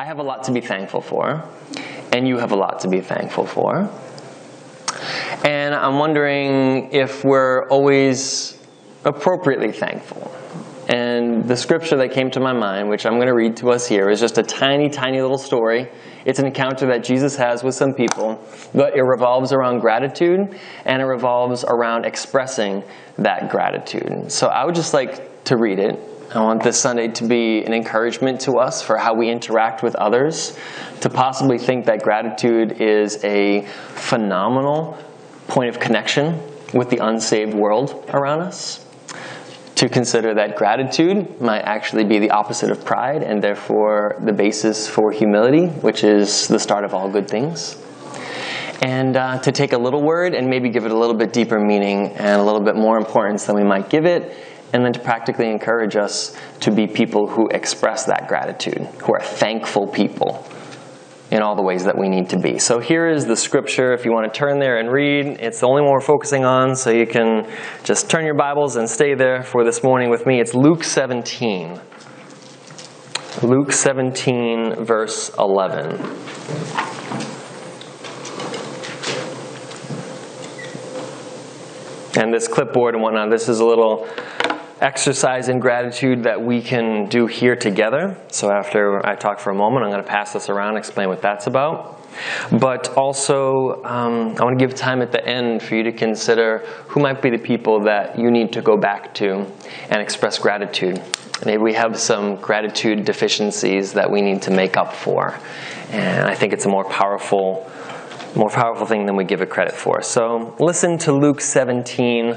I have a lot to be thankful for, and you have a lot to be thankful for. And I'm wondering if we're always appropriately thankful. And the scripture that came to my mind, which I'm going to read to us here, is just a tiny, tiny little story. It's an encounter that Jesus has with some people, but it revolves around gratitude and it revolves around expressing that gratitude. So I would just like to read it. I want this Sunday to be an encouragement to us for how we interact with others, to possibly think that gratitude is a phenomenal point of connection with the unsaved world around us to consider that gratitude might actually be the opposite of pride and therefore the basis for humility, which is the start of all good things. And uh, to take a little word and maybe give it a little bit deeper meaning and a little bit more importance than we might give it, and then to practically encourage us to be people who express that gratitude, who are thankful people in all the ways that we need to be. So here is the scripture. If you want to turn there and read, it's the only one we're focusing on, so you can just turn your Bibles and stay there for this morning with me. It's Luke 17. Luke 17, verse 11. And this clipboard and whatnot, this is a little exercise in gratitude that we can do here together. So after I talk for a moment, I'm going to pass this around and explain what that's about. But also, um, I want to give time at the end for you to consider who might be the people that you need to go back to and express gratitude. Maybe we have some gratitude deficiencies that we need to make up for. And I think it's a more powerful, more powerful thing than we give it credit for. So listen to Luke 17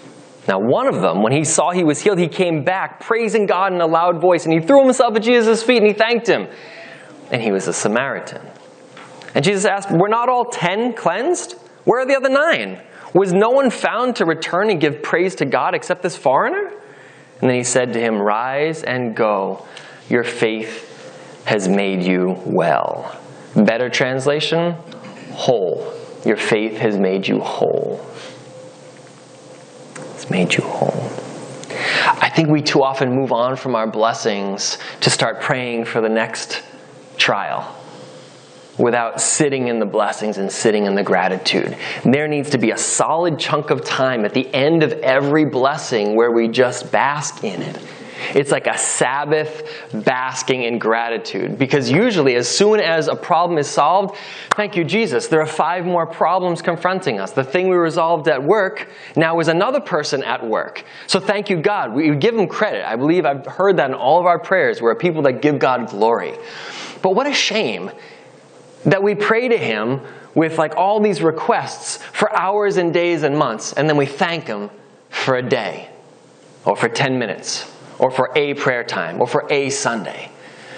Now, one of them, when he saw he was healed, he came back, praising God in a loud voice, and he threw himself at Jesus' feet and he thanked him. And he was a Samaritan. And Jesus asked, Were not all ten cleansed? Where are the other nine? Was no one found to return and give praise to God except this foreigner? And then he said to him, Rise and go. Your faith has made you well. Better translation, whole. Your faith has made you whole made you whole. I think we too often move on from our blessings to start praying for the next trial without sitting in the blessings and sitting in the gratitude. There needs to be a solid chunk of time at the end of every blessing where we just bask in it it's like a Sabbath basking in gratitude. Because usually, as soon as a problem is solved, thank you, Jesus, there are five more problems confronting us. The thing we resolved at work now is another person at work. So thank you, God. We give him credit. I believe I've heard that in all of our prayers. We're people that give God glory. But what a shame that we pray to him with like all these requests for hours and days and months, and then we thank him for a day or for 10 minutes or for a prayer time or for a Sunday.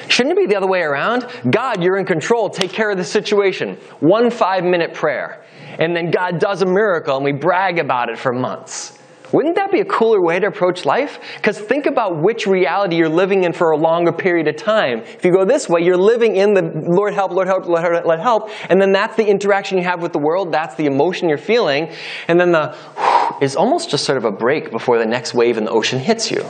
Shouldn't it be the other way around? God, you're in control. Take care of the situation. One five minute prayer. And then God does a miracle and we brag about it for months. Wouldn't that be a cooler way to approach life? Because think about which reality you're living in for a longer period of time. If you go this way, you're living in the Lord help, Lord help, Lord help, let help, and then that's the interaction you have with the world, that's the emotion you're feeling, and then the is almost just sort of a break before the next wave in the ocean hits you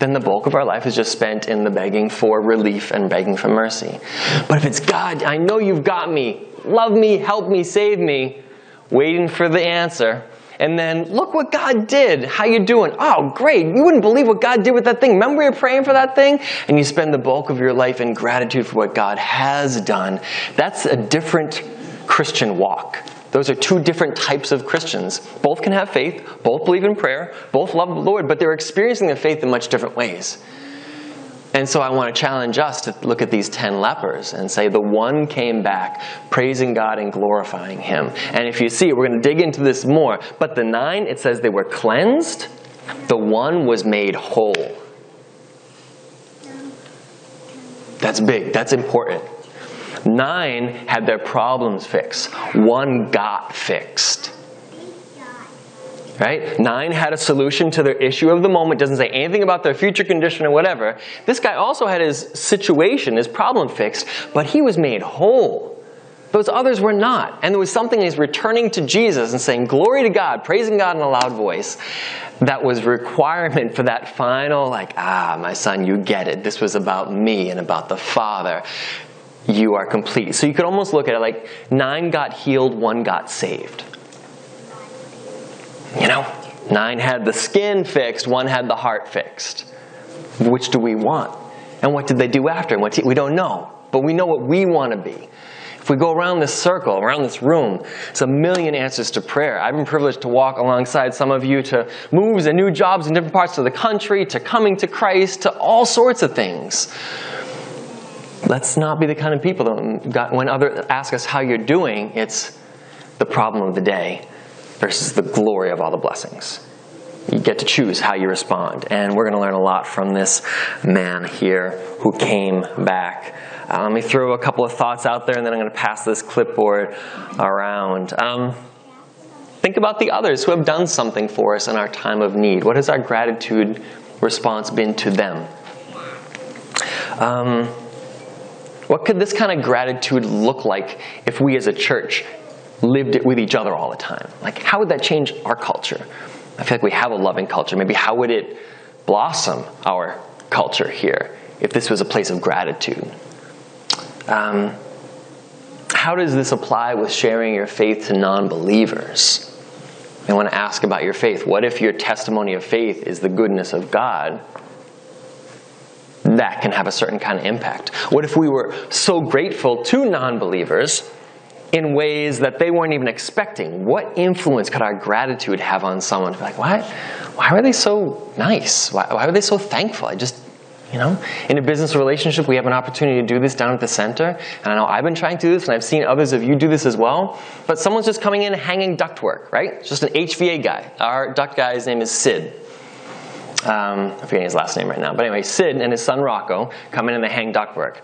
then the bulk of our life is just spent in the begging for relief and begging for mercy. But if it's God, I know you've got me, love me, help me, save me, waiting for the answer. And then look what God did. How you doing? Oh, great. You wouldn't believe what God did with that thing. Remember you're praying for that thing? And you spend the bulk of your life in gratitude for what God has done. That's a different Christian walk. Those are two different types of Christians. Both can have faith, both believe in prayer, both love the Lord, but they're experiencing their faith in much different ways. And so I want to challenge us to look at these 10 lepers and say the one came back praising God and glorifying Him. And if you see, we're going to dig into this more. But the nine, it says they were cleansed, the one was made whole. That's big, that's important. Nine had their problems fixed. One got fixed. Right? Nine had a solution to their issue of the moment, doesn't say anything about their future condition or whatever. This guy also had his situation, his problem fixed, but he was made whole. Those others were not. And there was something he's returning to Jesus and saying, Glory to God, praising God in a loud voice. That was requirement for that final, like, ah, my son, you get it. This was about me and about the Father. You are complete. So you could almost look at it like nine got healed, one got saved. You know, nine had the skin fixed, one had the heart fixed. Which do we want? And what did they do after? We don't know, but we know what we want to be. If we go around this circle, around this room, it's a million answers to prayer. I've been privileged to walk alongside some of you to moves and new jobs in different parts of the country, to coming to Christ, to all sorts of things. Let's not be the kind of people that when others ask us how you're doing, it's the problem of the day versus the glory of all the blessings. You get to choose how you respond. And we're going to learn a lot from this man here who came back. Uh, let me throw a couple of thoughts out there and then I'm going to pass this clipboard around. Um, think about the others who have done something for us in our time of need. What has our gratitude response been to them? Um, what could this kind of gratitude look like if we as a church lived it with each other all the time? Like, how would that change our culture? I feel like we have a loving culture. Maybe how would it blossom our culture here if this was a place of gratitude? Um, how does this apply with sharing your faith to non believers? I want to ask about your faith. What if your testimony of faith is the goodness of God? That can have a certain kind of impact. What if we were so grateful to non believers in ways that they weren't even expecting? What influence could our gratitude have on someone like, why, why were they so nice? Why, why were they so thankful? I just you know, in a business relationship, we have an opportunity to do this down at the center. And I know I've been trying to do this, and I've seen others of you do this as well. But someone's just coming in hanging ductwork, right? Just an HVAC guy. Our duct guy's name is Sid. Um, I'm forgetting his last name right now. But anyway, Sid and his son Rocco come in and they hang ductwork.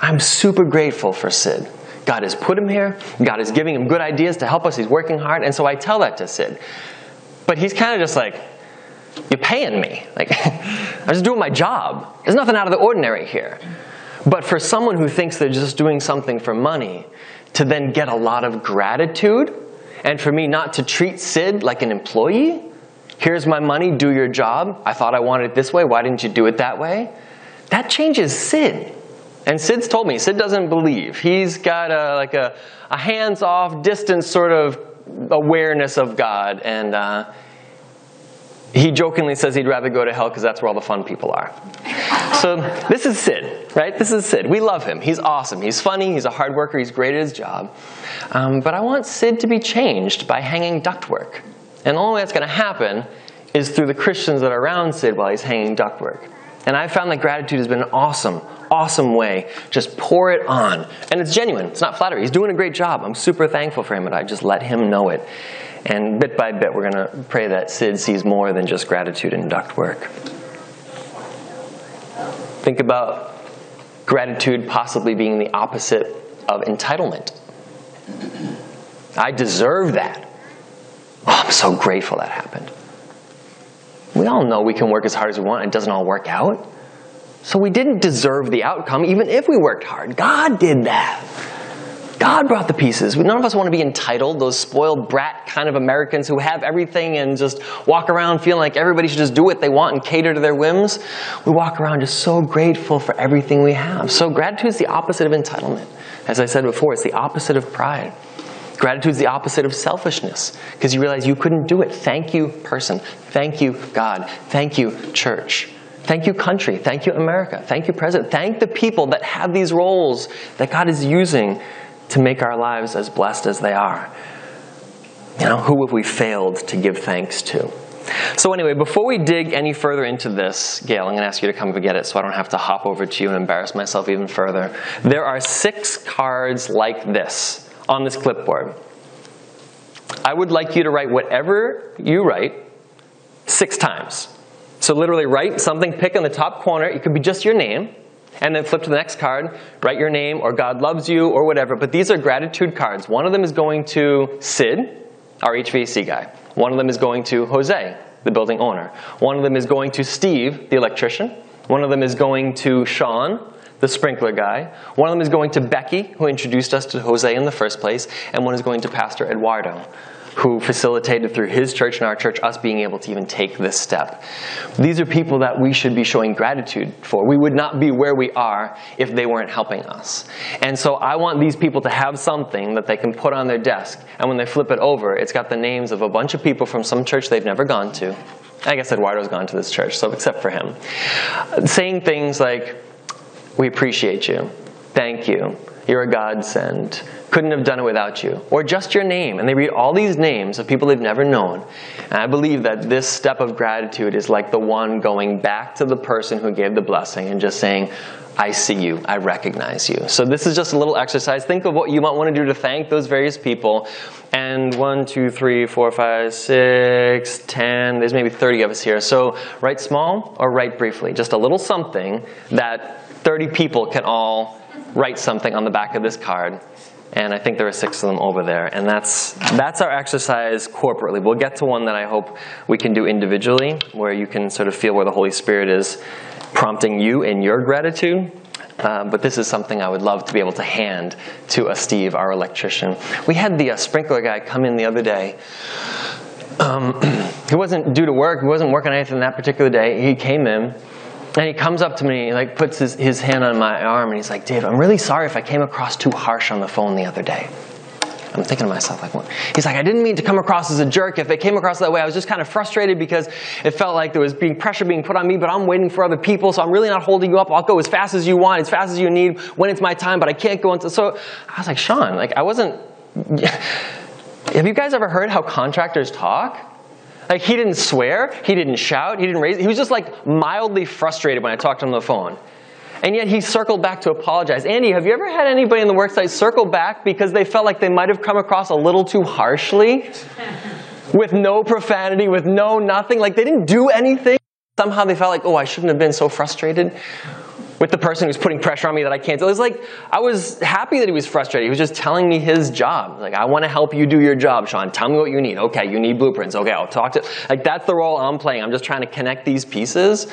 I'm super grateful for Sid. God has put him here. God is giving him good ideas to help us. He's working hard. And so I tell that to Sid. But he's kind of just like, you're paying me. Like, I'm just doing my job. There's nothing out of the ordinary here. But for someone who thinks they're just doing something for money, to then get a lot of gratitude, and for me not to treat Sid like an employee, here's my money, do your job. I thought I wanted it this way, why didn't you do it that way? That changes Sid. And Sid's told me, Sid doesn't believe. He's got a, like a, a hands off, distant sort of awareness of God. And uh, he jokingly says he'd rather go to hell because that's where all the fun people are. So this is Sid, right? This is Sid. We love him. He's awesome. He's funny. He's a hard worker. He's great at his job. Um, but I want Sid to be changed by hanging ductwork. And the only way that's going to happen is through the Christians that are around Sid while he's hanging ductwork. And I found that gratitude has been an awesome, awesome way. Just pour it on. And it's genuine. It's not flattery. He's doing a great job. I'm super thankful for him, but I just let him know it. And bit by bit, we're going to pray that Sid sees more than just gratitude and ductwork. Think about gratitude possibly being the opposite of entitlement. I deserve that. Oh, I'm so grateful that happened. We all know we can work as hard as we want, it doesn't all work out. So we didn't deserve the outcome, even if we worked hard. God did that. God brought the pieces. None of us want to be entitled, those spoiled brat kind of Americans who have everything and just walk around feeling like everybody should just do what they want and cater to their whims. We walk around just so grateful for everything we have. So gratitude is the opposite of entitlement. As I said before, it's the opposite of pride. Gratitude is the opposite of selfishness because you realize you couldn't do it. Thank you, person. Thank you, God. Thank you, church. Thank you, country. Thank you, America. Thank you, president. Thank the people that have these roles that God is using to make our lives as blessed as they are. You know, who have we failed to give thanks to? So, anyway, before we dig any further into this, Gail, I'm going to ask you to come and get it so I don't have to hop over to you and embarrass myself even further. There are six cards like this on this clipboard. I would like you to write whatever you write six times. So, literally, write something, pick in the top corner. It could be just your name. And then flip to the next card, write your name or God loves you or whatever. But these are gratitude cards. One of them is going to Sid, our HVAC guy. One of them is going to Jose, the building owner. One of them is going to Steve, the electrician. One of them is going to Sean, the sprinkler guy. One of them is going to Becky, who introduced us to Jose in the first place. And one is going to Pastor Eduardo, who facilitated through his church and our church us being able to even take this step. These are people that we should be showing gratitude for. We would not be where we are if they weren't helping us. And so I want these people to have something that they can put on their desk. And when they flip it over, it's got the names of a bunch of people from some church they've never gone to. I guess Eduardo's gone to this church, so except for him. Saying things like, We appreciate you. Thank you. You're a godsend couldn't have done it without you. Or just your name. And they read all these names of people they've never known. And I believe that this step of gratitude is like the one going back to the person who gave the blessing and just saying, I see you, I recognize you. So this is just a little exercise. Think of what you might want to do to thank those various people. And one, two, three, four, five, six, ten, there's maybe 30 of us here. So write small or write briefly. Just a little something that 30 people can all write something on the back of this card and I think there are six of them over there. And that's, that's our exercise corporately. We'll get to one that I hope we can do individually, where you can sort of feel where the Holy Spirit is prompting you in your gratitude. Uh, but this is something I would love to be able to hand to a Steve, our electrician. We had the uh, sprinkler guy come in the other day. Um, he wasn't due to work. He wasn't working anything that particular day. He came in and he comes up to me, he like puts his, his hand on my arm, and he's like, Dave, I'm really sorry if I came across too harsh on the phone the other day. I'm thinking to myself, like, what? He's like, I didn't mean to come across as a jerk. If it came across that way, I was just kind of frustrated because it felt like there was being pressure being put on me, but I'm waiting for other people, so I'm really not holding you up. I'll go as fast as you want, as fast as you need when it's my time, but I can't go until. So I was like, Sean, like, I wasn't. Have you guys ever heard how contractors talk? Like he didn't swear, he didn't shout, he didn't raise. He was just like mildly frustrated when I talked to him on the phone. And yet he circled back to apologize. Andy, have you ever had anybody in the worksite circle back because they felt like they might have come across a little too harshly? with no profanity, with no nothing. Like they didn't do anything. Somehow they felt like, oh, I shouldn't have been so frustrated with the person who's putting pressure on me that I can't. It was like, I was happy that he was frustrated. He was just telling me his job. Like, I want to help you do your job, Sean. Tell me what you need. Okay, you need blueprints. Okay, I'll talk to, like, that's the role I'm playing. I'm just trying to connect these pieces.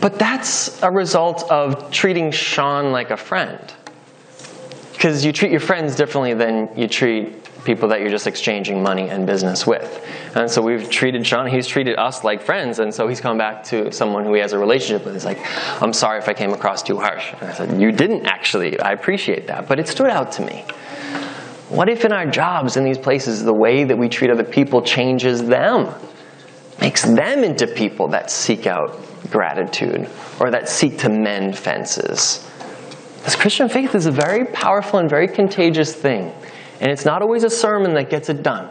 But that's a result of treating Sean like a friend. Because you treat your friends differently than you treat people that you're just exchanging money and business with. And so we've treated Sean, he's treated us like friends, and so he's come back to someone who he has a relationship with. He's like, I'm sorry if I came across too harsh. And I said, You didn't actually. I appreciate that. But it stood out to me. What if in our jobs in these places, the way that we treat other people changes them? Makes them into people that seek out gratitude or that seek to mend fences. This Christian faith is a very powerful and very contagious thing. And it's not always a sermon that gets it done.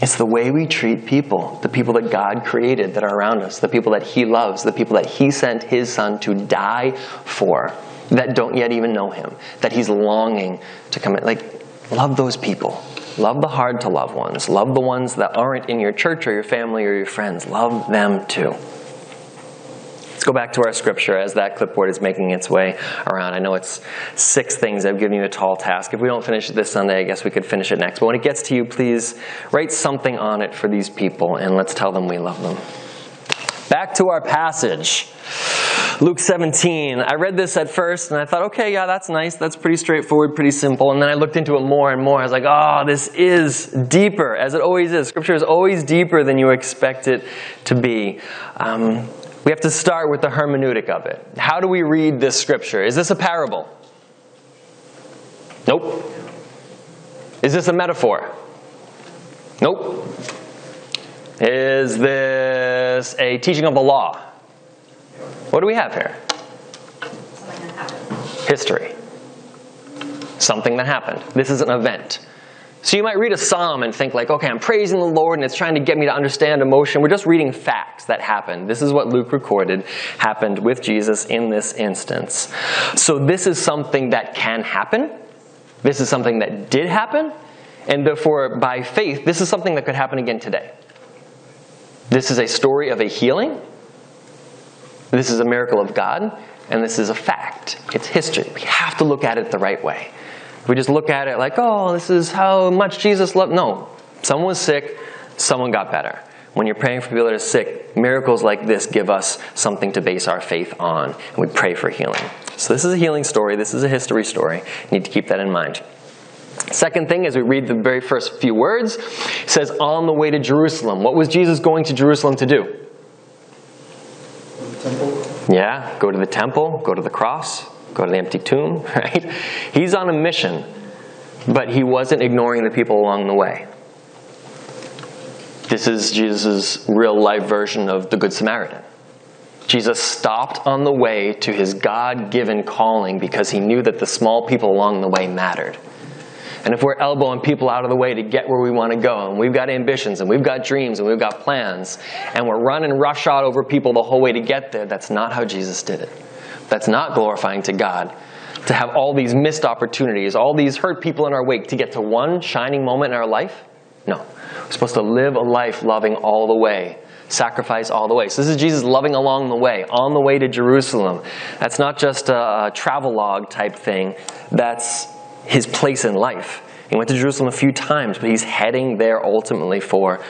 It's the way we treat people, the people that God created that are around us, the people that He loves, the people that He sent His Son to die for, that don't yet even know Him, that He's longing to come in. Like, love those people. Love the hard to love ones. Love the ones that aren't in your church or your family or your friends. Love them too. Let's go back to our scripture as that clipboard is making its way around. I know it's six things. I've given you a tall task. If we don't finish it this Sunday, I guess we could finish it next. But when it gets to you, please write something on it for these people and let's tell them we love them. Back to our passage. Luke 17. I read this at first and I thought, okay, yeah, that's nice. That's pretty straightforward, pretty simple. And then I looked into it more and more. I was like, oh, this is deeper, as it always is. Scripture is always deeper than you expect it to be. Um, we have to start with the hermeneutic of it. How do we read this scripture? Is this a parable? Nope. Is this a metaphor? Nope. Is this a teaching of the law? What do we have here? History. Something that happened. This is an event. So you might read a psalm and think like, okay, I'm praising the Lord and it's trying to get me to understand emotion. We're just reading facts that happened. This is what Luke recorded happened with Jesus in this instance. So this is something that can happen. This is something that did happen. And therefore, by faith, this is something that could happen again today. This is a story of a healing. This is a miracle of God, and this is a fact. It's history. We have to look at it the right way. We just look at it like, oh, this is how much Jesus loved. No. Someone was sick, someone got better. When you're praying for people that are sick, miracles like this give us something to base our faith on, and we pray for healing. So, this is a healing story, this is a history story. You need to keep that in mind. Second thing, as we read the very first few words, it says, on the way to Jerusalem. What was Jesus going to Jerusalem to do? Temple. Yeah, go to the temple, go to the cross, go to the empty tomb, right? He's on a mission, but he wasn't ignoring the people along the way. This is Jesus' real life version of the Good Samaritan. Jesus stopped on the way to his God given calling because he knew that the small people along the way mattered. And if we're elbowing people out of the way to get where we want to go, and we've got ambitions, and we've got dreams, and we've got plans, and we're running roughshod over people the whole way to get there, that's not how Jesus did it. That's not glorifying to God. To have all these missed opportunities, all these hurt people in our wake to get to one shining moment in our life? No. We're supposed to live a life loving all the way, sacrifice all the way. So this is Jesus loving along the way, on the way to Jerusalem. That's not just a travel log type thing. That's his place in life. He went to Jerusalem a few times, but he's heading there ultimately for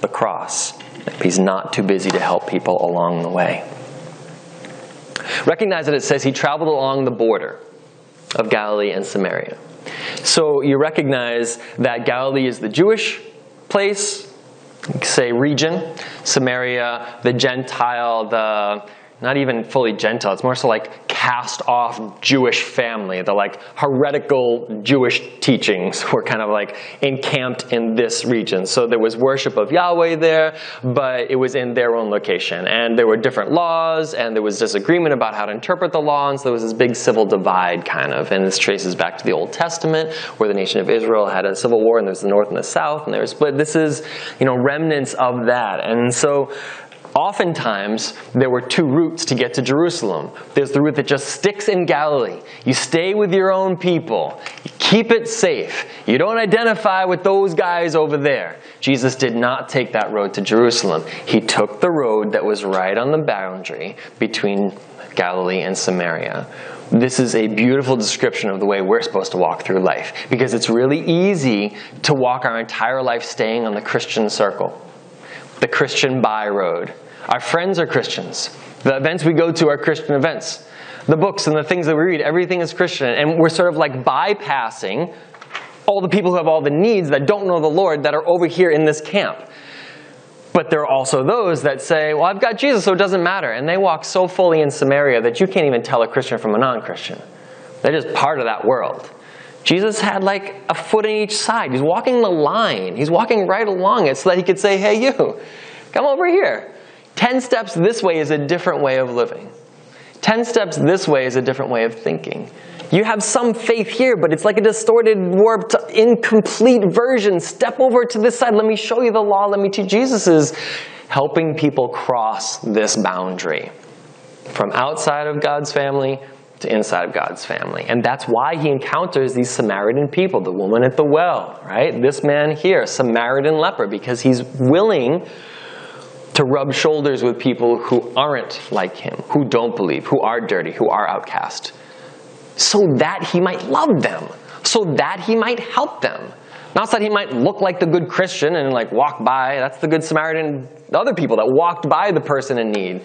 the cross. He's not too busy to help people along the way. Recognize that it says he traveled along the border of Galilee and Samaria. So you recognize that Galilee is the Jewish place, say region, Samaria, the Gentile, the not even fully Gentile, it's more so like cast off Jewish family. The like heretical Jewish teachings were kind of like encamped in this region. So there was worship of Yahweh there, but it was in their own location. And there were different laws, and there was disagreement about how to interpret the law, and so there was this big civil divide kind of. And this traces back to the Old Testament, where the nation of Israel had a civil war, and there's the north and the south, and there was split. This is, you know, remnants of that. And so Oftentimes, there were two routes to get to Jerusalem. There's the route that just sticks in Galilee. You stay with your own people. You keep it safe. You don't identify with those guys over there. Jesus did not take that road to Jerusalem. He took the road that was right on the boundary between Galilee and Samaria. This is a beautiful description of the way we're supposed to walk through life because it's really easy to walk our entire life staying on the Christian circle, the Christian by road our friends are Christians. The events we go to are Christian events. The books and the things that we read, everything is Christian. And we're sort of like bypassing all the people who have all the needs that don't know the Lord that are over here in this camp. But there are also those that say, well, I've got Jesus, so it doesn't matter. And they walk so fully in Samaria that you can't even tell a Christian from a non Christian. They're just part of that world. Jesus had like a foot on each side. He's walking the line, he's walking right along it so that he could say, hey, you, come over here. 10 steps this way is a different way of living. 10 steps this way is a different way of thinking. You have some faith here, but it's like a distorted, warped, incomplete version. Step over to this side. Let me show you the law. Let me teach. Jesus is helping people cross this boundary from outside of God's family to inside of God's family. And that's why he encounters these Samaritan people, the woman at the well, right? This man here, Samaritan leper, because he's willing to rub shoulders with people who aren't like him, who don't believe, who are dirty, who are outcast, so that he might love them, so that he might help them. Not so that he might look like the good Christian and like walk by. That's the good Samaritan, the other people that walked by the person in need.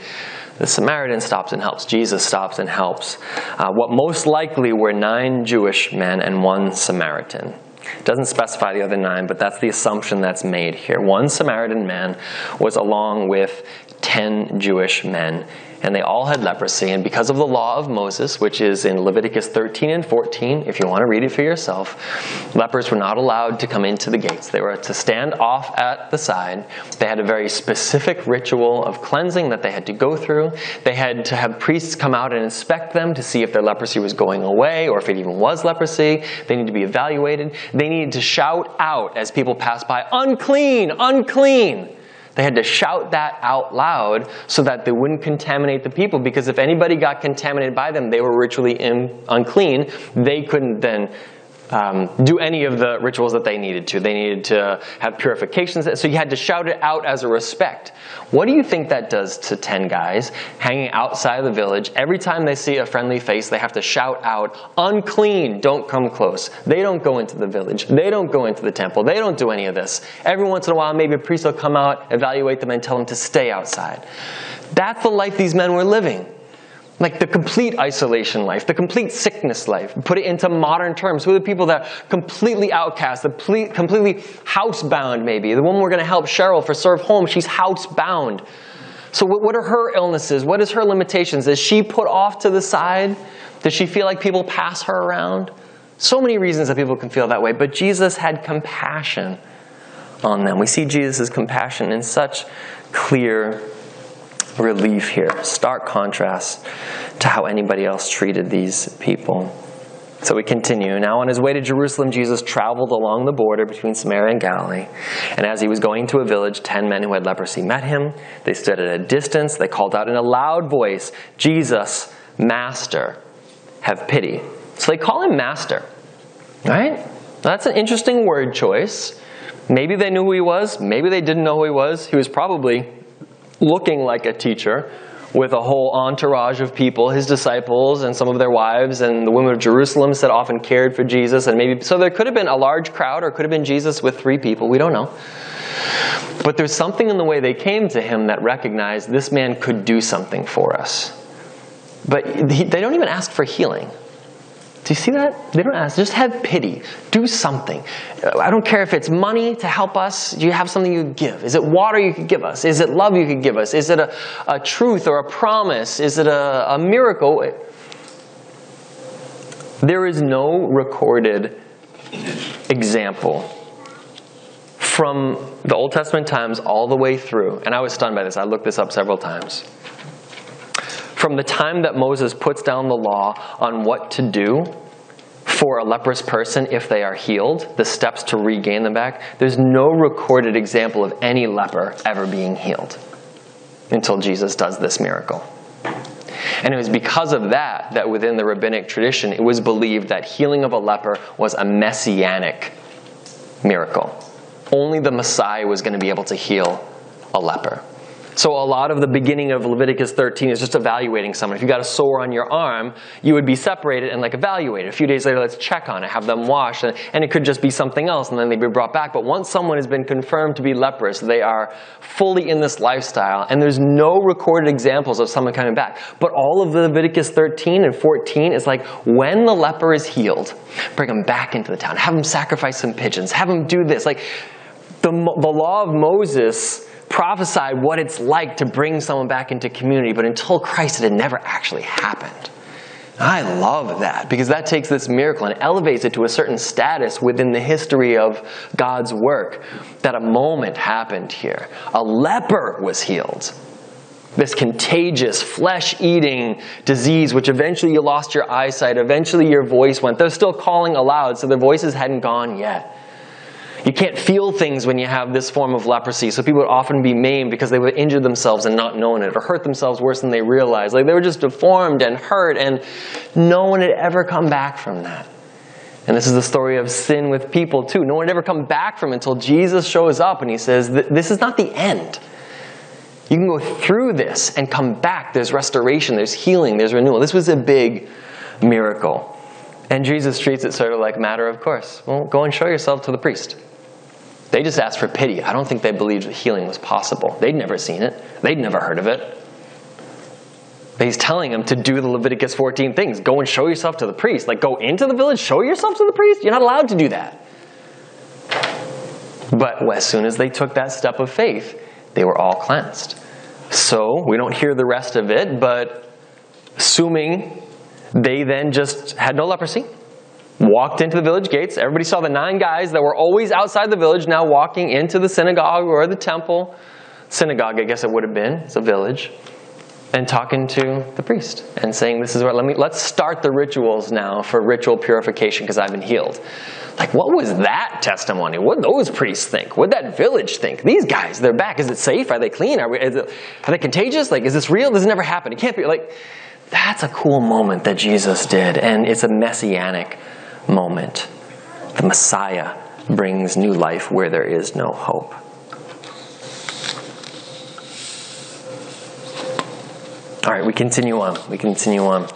The Samaritan stops and helps. Jesus stops and helps. Uh, what most likely were nine Jewish men and one Samaritan. It doesn't specify the other nine, but that's the assumption that's made here. One Samaritan man was along with ten Jewish men and they all had leprosy. And because of the law of Moses, which is in Leviticus 13 and 14, if you want to read it for yourself, lepers were not allowed to come into the gates. They were to stand off at the side. They had a very specific ritual of cleansing that they had to go through. They had to have priests come out and inspect them to see if their leprosy was going away or if it even was leprosy. They needed to be evaluated. They needed to shout out as people passed by, unclean, unclean. They had to shout that out loud so that they wouldn't contaminate the people because if anybody got contaminated by them, they were ritually in, unclean. They couldn't then um, do any of the rituals that they needed to. They needed to have purifications, so you had to shout it out as a respect. What do you think that does to 10 guys hanging outside of the village? Every time they see a friendly face, they have to shout out, unclean, don't come close. They don't go into the village. They don't go into the temple. They don't do any of this. Every once in a while, maybe a priest will come out, evaluate them, and tell them to stay outside. That's the life these men were living like the complete isolation life, the complete sickness life. Put it into modern terms. Who are the people that are completely outcast, the completely housebound, maybe? The woman we're going to help, Cheryl, for Serve Home, she's housebound. So, what are her illnesses? What is her limitations? Is she put off to the side? Does she feel like people pass her around? So many reasons that people can feel that way, but Jesus had compassion on them. We see Jesus' compassion in such clear relief here. Stark contrast to how anybody else treated these people. So we continue. Now, on his way to Jerusalem, Jesus traveled along the border between Samaria and Galilee. And as he was going to a village, ten men who had leprosy met him. They stood at a distance. They called out in a loud voice, Jesus, Master, have pity. So they call him Master. Right? That's an interesting word choice. Maybe they knew who he was. Maybe they didn't know who he was. He was probably looking like a teacher with a whole entourage of people, his disciples and some of their wives and the women of Jerusalem that often cared for Jesus and maybe so there could have been a large crowd or could have been Jesus with three people, we don't know. But there's something in the way they came to him that recognized this man could do something for us. But they don't even ask for healing. Do you see that? They don't ask. Just have pity. Do something. I don't care if it's money to help us. Do you have something you could give? Is it water you could give us? Is it love you could give us? Is it a, a truth or a promise? Is it a, a miracle? There is no recorded example from the Old Testament times all the way through. And I was stunned by this. I looked this up several times from the time that Moses puts down the law on what to do for a leprous person if they are healed, the steps to regain them back, there's no recorded example of any leper ever being healed until Jesus does this miracle. And it was because of that that within the rabbinic tradition, it was believed that healing of a leper was a messianic miracle. Only the Messiah was going to be able to heal a leper. So a lot of the beginning of Leviticus 13 is just evaluating someone. If you got a sore on your arm, you would be separated and like evaluated. A few days later, let's check on it, have them washed, and, and it could just be something else, and then they'd be brought back. But once someone has been confirmed to be leprous, they are fully in this lifestyle, and there's no recorded examples of someone coming back. But all of Leviticus 13 and 14 is like when the leper is healed, bring them back into the town, have them sacrifice some pigeons, have them do this. Like the, the law of Moses prophesied what it's like to bring someone back into community, but until Christ, it had never actually happened. I love that because that takes this miracle and elevates it to a certain status within the history of God's work that a moment happened here. A leper was healed. This contagious, flesh eating disease, which eventually you lost your eyesight, eventually your voice went. They're still calling aloud, so their voices hadn't gone yet. You can't feel things when you have this form of leprosy. So people would often be maimed because they would injure themselves and not knowing it, or hurt themselves worse than they realized. Like they were just deformed and hurt, and no one had ever come back from that. And this is the story of sin with people too. No one had ever come back from it until Jesus shows up and he says, This is not the end. You can go through this and come back. There's restoration, there's healing, there's renewal. This was a big miracle. And Jesus treats it sort of like matter of course. Well, go and show yourself to the priest. They just asked for pity. I don't think they believed healing was possible. They'd never seen it, they'd never heard of it. But he's telling them to do the Leviticus 14 things. Go and show yourself to the priest. Like, go into the village, show yourself to the priest. You're not allowed to do that. But as soon as they took that step of faith, they were all cleansed. So we don't hear the rest of it, but assuming they then just had no leprosy, walked into the village gates. Everybody saw the nine guys that were always outside the village now walking into the synagogue or the temple. Synagogue, I guess it would have been. It's a village. And talking to the priest and saying, This is what, let me, let's start the rituals now for ritual purification because I've been healed. Like, what was that testimony? What those priests think? What that village think? These guys, they're back. Is it safe? Are they clean? Are, we, it, are they contagious? Like, is this real? This never happened. It can't be. Like, that's a cool moment that Jesus did, and it's a messianic moment. The Messiah brings new life where there is no hope. All right, we continue on. We continue on.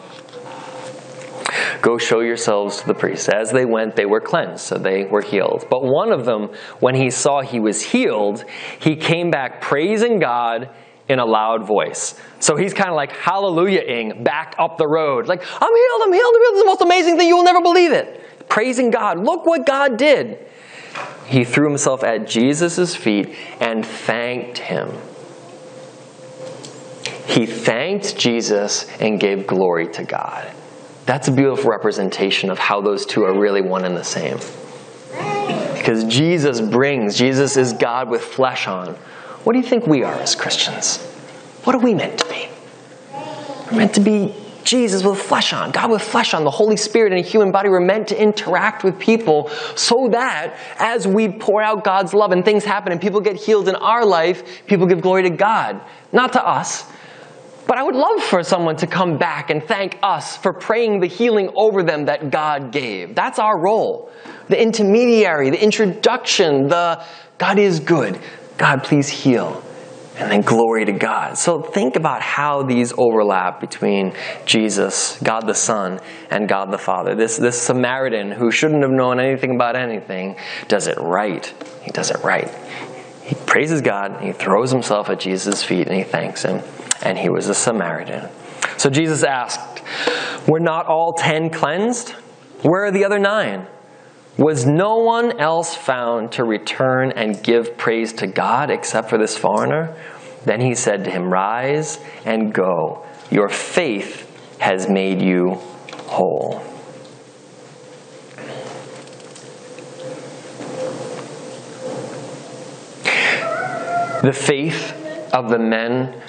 Go show yourselves to the priests. As they went, they were cleansed, so they were healed. But one of them, when he saw he was healed, he came back praising God in a loud voice. So he's kind of like hallelujah-ing back up the road. Like, I'm healed, I'm healed, I'm healed. This is the most amazing thing. You will never believe it. Praising God. Look what God did. He threw himself at Jesus' feet and thanked him. He thanked Jesus and gave glory to God. That's a beautiful representation of how those two are really one and the same. Because Jesus brings, Jesus is God with flesh on. What do you think we are as Christians? What are we meant to be? We're meant to be Jesus with flesh on, God with flesh on, the Holy Spirit in a human body. We're meant to interact with people so that as we pour out God's love and things happen and people get healed in our life, people give glory to God, not to us. But I would love for someone to come back and thank us for praying the healing over them that God gave. That's our role. The intermediary, the introduction, the God is good. God, please heal. And then glory to God. So think about how these overlap between Jesus, God the Son, and God the Father. This, this Samaritan who shouldn't have known anything about anything does it right. He does it right. He praises God, he throws himself at Jesus' feet, and he thanks him and he was a Samaritan. So Jesus asked, Were not all ten cleansed? Where are the other nine? Was no one else found to return and give praise to God except for this foreigner? Then he said to him, Rise and go. Your faith has made you whole. The faith of the men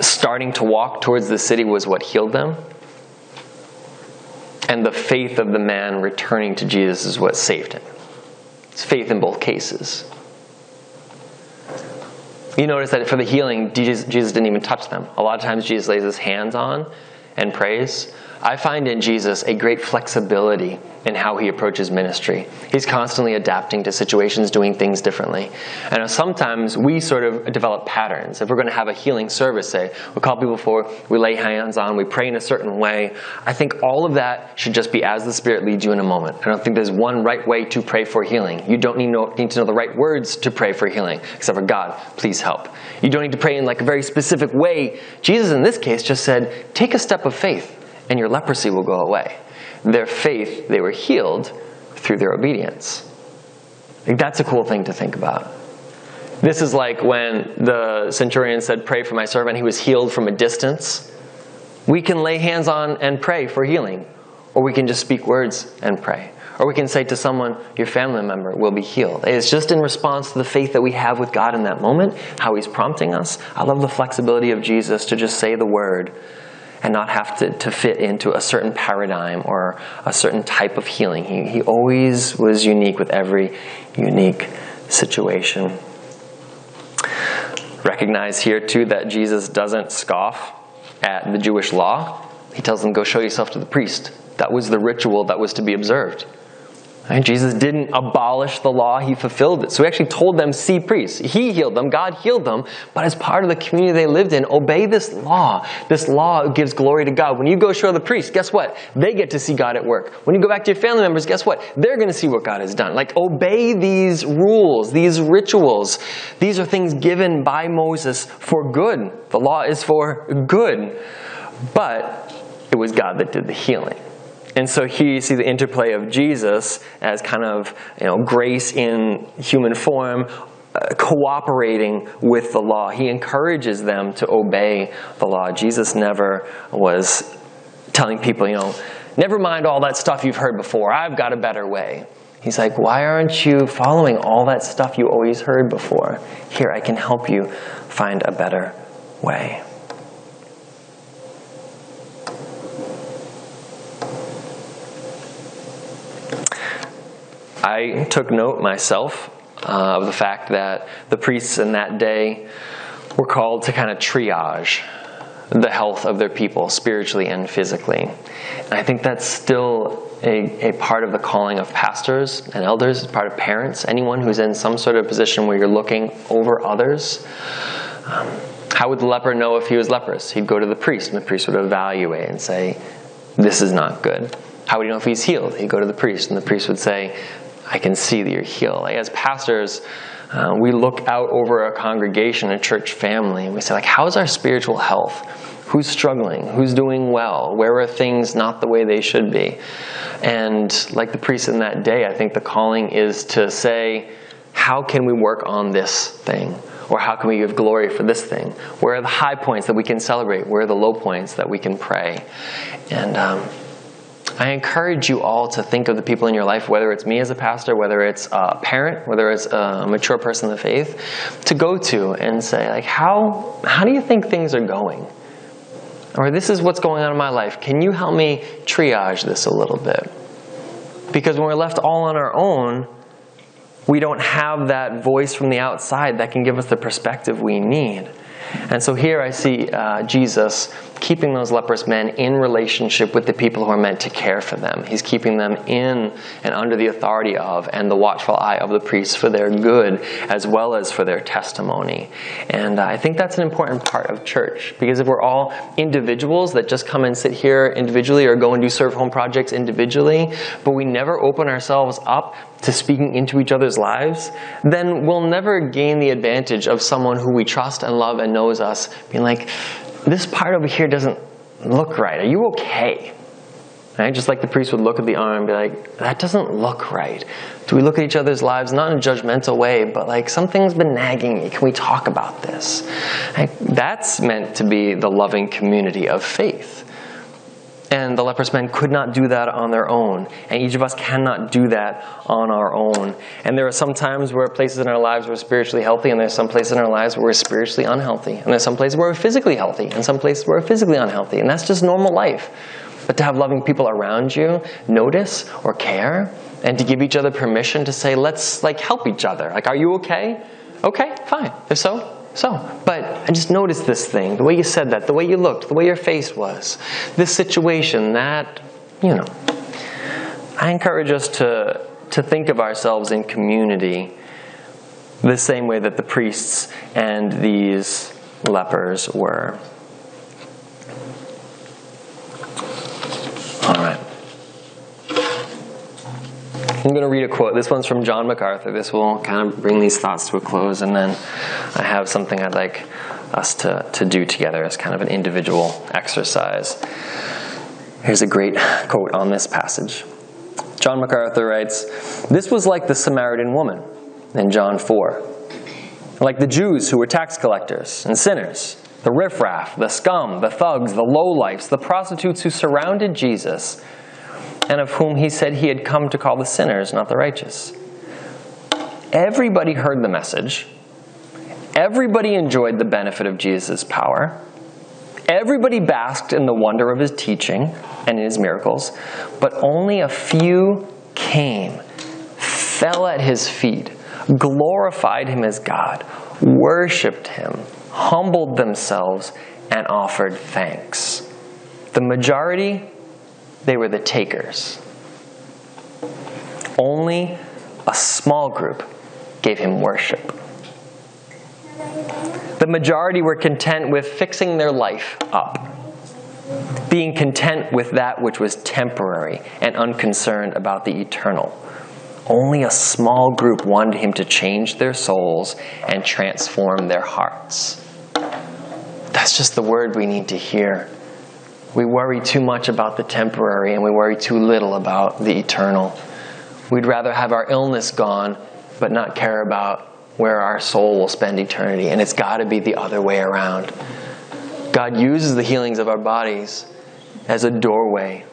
starting to walk towards the city was what healed them. And the faith of the man returning to Jesus is what saved him. It's faith in both cases. You notice that for the healing, Jesus, didn't even touch them. A lot of times, Jesus lays his hands on and prays. I find in Jesus a great flexibility in how he approaches ministry. He's constantly adapting to situations, doing things differently. And sometimes we sort of develop patterns. If we're going to have a healing service, say, we call people forward, we lay hands on, we pray in a certain way. I think all of that should just be as the Spirit leads you in a moment. I don't think there's one right way to pray for healing. You don't need, know, need to know the right words to pray for healing, except for God, please help. You don't need to pray in like a very specific way. Jesus, in this case, just said, take a step of faith and your leprosy will go away. Their faith, they were healed through their obedience. Like, that's a cool thing to think about. This is like when the centurion said, Pray for my servant. He was healed from a distance. We can lay hands on and pray for healing, or we can just speak words and pray. Or we can say to someone, Your family member will be healed. It's just in response to the faith that we have with God in that moment, how He's prompting us. I love the flexibility of Jesus to just say the word and not have to, to fit into a certain paradigm or a certain type of healing. He, he always was unique with every unique situation. Recognize here, too, that Jesus doesn't scoff at the Jewish law. He tells them, Go show yourself to the priest. That was the ritual that was to be observed. Jesus didn't abolish the law, he fulfilled it. So he actually told them, see priests. He healed them, God healed them, but as part of the community they lived in, obey this law. This law gives glory to God. When you go show the priest, guess what? They get to see God at work. When you go back to your family members, guess what? They're going to see what God has done. Like, obey these rules, these rituals. These are things given by Moses for good. The law is for good. But it was God that did the healing. And so here you see the interplay of Jesus as kind of you know grace in human form, uh, cooperating with the law. He encourages them to obey the law. Jesus never was telling people, you know, never mind all that stuff you've heard before. I've got a better way. He's like, why aren't you following all that stuff you always heard before? Here, I can help you find a better way. I took note myself uh, of the fact that the priests in that day were called to kind of triage the health of their people spiritually and physically. And I think that's still a, a part of the calling of pastors and elders, part of parents, anyone who's in some sort of position where you're looking over others. Um, how would the leper know if he was leprous? He'd go to the priest, and the priest would evaluate and say, This is not good. How would he know if he's healed? He'd go to the priest, and the priest would say, I can see that you're healed. Like, as pastors, uh, we look out over a congregation, a church family, and we say, like, how's our spiritual health? Who's struggling? Who's doing well? Where are things not the way they should be? And like the priest in that day, I think the calling is to say, how can we work on this thing? Or how can we give glory for this thing? Where are the high points that we can celebrate? Where are the low points that we can pray? And um, I encourage you all to think of the people in your life, whether it's me as a pastor, whether it's a parent, whether it's a mature person in the faith, to go to and say, like, how, how do you think things are going? Or this is what's going on in my life. Can you help me triage this a little bit? Because when we're left all on our own, we don't have that voice from the outside that can give us the perspective we need. And so here I see uh, Jesus keeping those leprous men in relationship with the people who are meant to care for them. He's keeping them in and under the authority of and the watchful eye of the priests for their good as well as for their testimony. And uh, I think that's an important part of church because if we're all individuals that just come and sit here individually or go and do serve home projects individually, but we never open ourselves up to speaking into each other's lives, then we'll never gain the advantage of someone who we trust and love and knows us being like, this part over here doesn't look right. Are you okay? Right? Just like the priest would look at the arm and be like, that doesn't look right. Do we look at each other's lives, not in a judgmental way, but like something's been nagging me. Can we talk about this? Right? That's meant to be the loving community of faith. And the leprous men could not do that on their own. And each of us cannot do that on our own. And there are some times where places in our lives we're spiritually healthy, and there's some places in our lives where we're spiritually unhealthy. And there's some places where we're physically healthy, and some places where we're physically unhealthy. And that's just normal life. But to have loving people around you notice or care, and to give each other permission to say, let's like help each other. Like, are you okay? Okay, fine. If so, so, but I just noticed this thing, the way you said that, the way you looked, the way your face was, this situation, that, you know. I encourage us to, to think of ourselves in community the same way that the priests and these lepers were. I'm going to read a quote. This one's from John MacArthur. This will kind of bring these thoughts to a close, and then I have something I'd like us to, to do together as kind of an individual exercise. Here's a great quote on this passage. John MacArthur writes This was like the Samaritan woman in John 4, like the Jews who were tax collectors and sinners, the riffraff, the scum, the thugs, the lowlifes, the prostitutes who surrounded Jesus and of whom he said he had come to call the sinners, not the righteous. Everybody heard the message. Everybody enjoyed the benefit of Jesus' power. Everybody basked in the wonder of his teaching and in his miracles, but only a few came, fell at his feet, glorified him as God, worshiped him, humbled themselves, and offered thanks. The majority they were the takers. Only a small group gave him worship. The majority were content with fixing their life up, being content with that which was temporary and unconcerned about the eternal. Only a small group wanted him to change their souls and transform their hearts. That's just the word we need to hear we worry too much about the temporary and we worry too little about the eternal. We'd rather have our illness gone, but not care about where our soul will spend eternity. And it's got to be the other way around. God uses the healings of our bodies as a doorway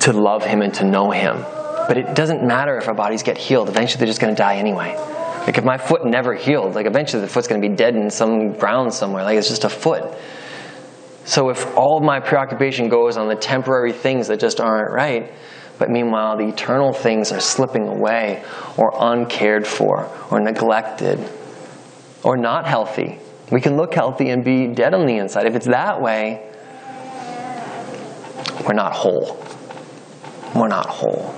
to love Him and to know Him. But it doesn't matter if our bodies get healed. Eventually, they're just going to die anyway. Like if my foot never healed, like eventually the foot's going to be dead in some ground somewhere. Like it's just a foot. So if all my preoccupation goes on the temporary things that just aren't right, but meanwhile the eternal things are slipping away or uncared for or neglected or not healthy. We can look healthy and be dead on the inside. If it's that way, we're not whole. We're not whole.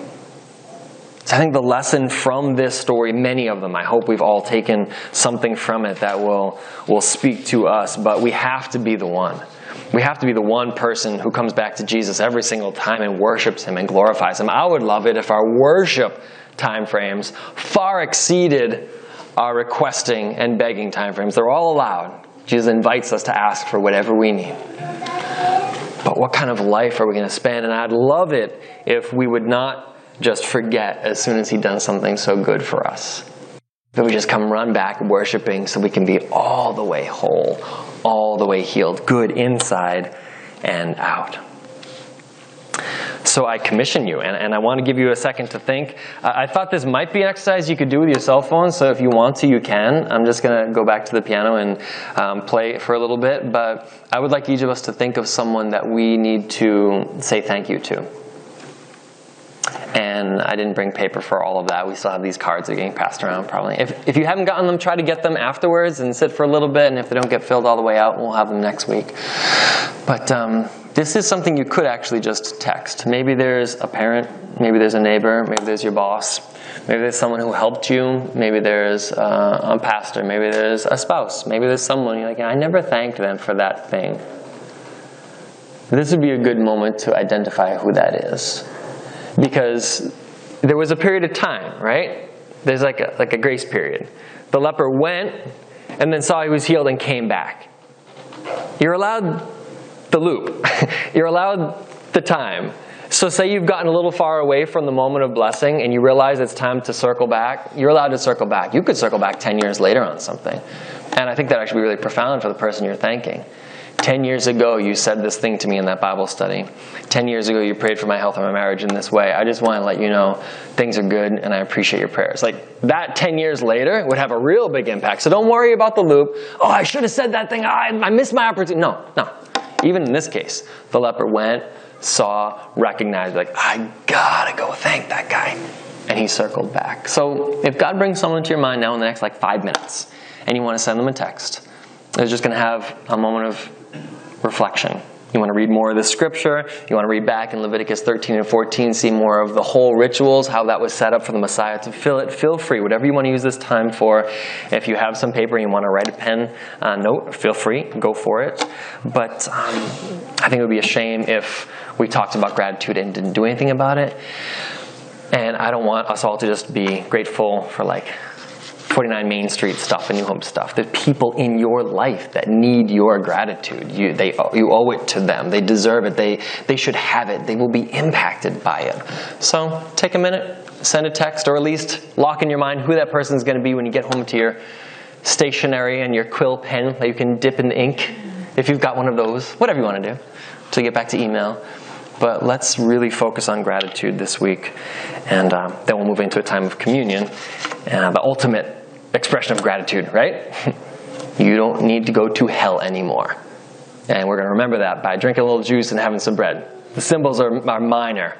So I think the lesson from this story, many of them, I hope we've all taken something from it that will, will speak to us, but we have to be the one. We have to be the one person who comes back to Jesus every single time and worships him and glorifies him. I would love it if our worship time frames far exceeded our requesting and begging time frames. They're all allowed. Jesus invites us to ask for whatever we need. But what kind of life are we going to spend? And I'd love it if we would not just forget as soon as He done something so good for us. That we just come run back worshiping so we can be all the way whole, all the way healed, good inside and out. So I commission you, and, and I want to give you a second to think. Uh, I thought this might be an exercise you could do with your cell phone, so if you want to, you can. I'm just going to go back to the piano and um, play for a little bit, but I would like each of us to think of someone that we need to say thank you to and I didn't bring paper for all of that. We still have these cards that are getting passed around probably. If, if you haven't gotten them, try to get them afterwards and sit for a little bit, and if they don't get filled all the way out, we'll have them next week. But um, this is something you could actually just text. Maybe there's a parent, maybe there's a neighbor, maybe there's your boss, maybe there's someone who helped you, maybe there's uh, a pastor, maybe there's a spouse, maybe there's someone you're like, I never thanked them for that thing. This would be a good moment to identify who that is because there was a period of time, right? There's like a, like a grace period. The leper went and then saw he was healed and came back. You're allowed the loop. You're allowed the time. So, say you've gotten a little far away from the moment of blessing and you realize it's time to circle back, you're allowed to circle back. You could circle back 10 years later on something. And I think that actually be really profound for the person you're thanking. 10 years ago, you said this thing to me in that Bible study. 10 years ago, you prayed for my health and my marriage in this way. I just want to let you know things are good and I appreciate your prayers. Like that 10 years later would have a real big impact. So don't worry about the loop. Oh, I should have said that thing. I, I missed my opportunity. No, no. Even in this case, the leper went, saw, recognized, like, I gotta go thank that guy. And he circled back. So if God brings someone to your mind now in the next like five minutes and you want to send them a text, they're just going to have a moment of reflection. You want to read more of the scripture. You want to read back in Leviticus 13 and 14, see more of the whole rituals, how that was set up for the Messiah to fill it. Feel free, whatever you want to use this time for. If you have some paper and you want to write a pen uh, note, feel free, go for it. But um, I think it would be a shame if we talked about gratitude and didn't do anything about it. And I don't want us all to just be grateful for like 49 Main Street stuff and New Hope stuff. The people in your life that need your gratitude. You, they, you owe it to them. They deserve it. They, they should have it. They will be impacted by it. So take a minute, send a text, or at least lock in your mind who that person is going to be when you get home to your stationery and your quill pen that you can dip in the ink, if you've got one of those, whatever you want to do, to get back to email. But let's really focus on gratitude this week, and um, then we'll move into a time of communion, uh, the ultimate expression of gratitude, right? you don't need to go to hell anymore. And we're going to remember that by drinking a little juice and having some bread. The symbols are, are minor,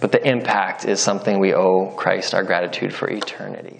but the impact is something we owe Christ our gratitude for eternity.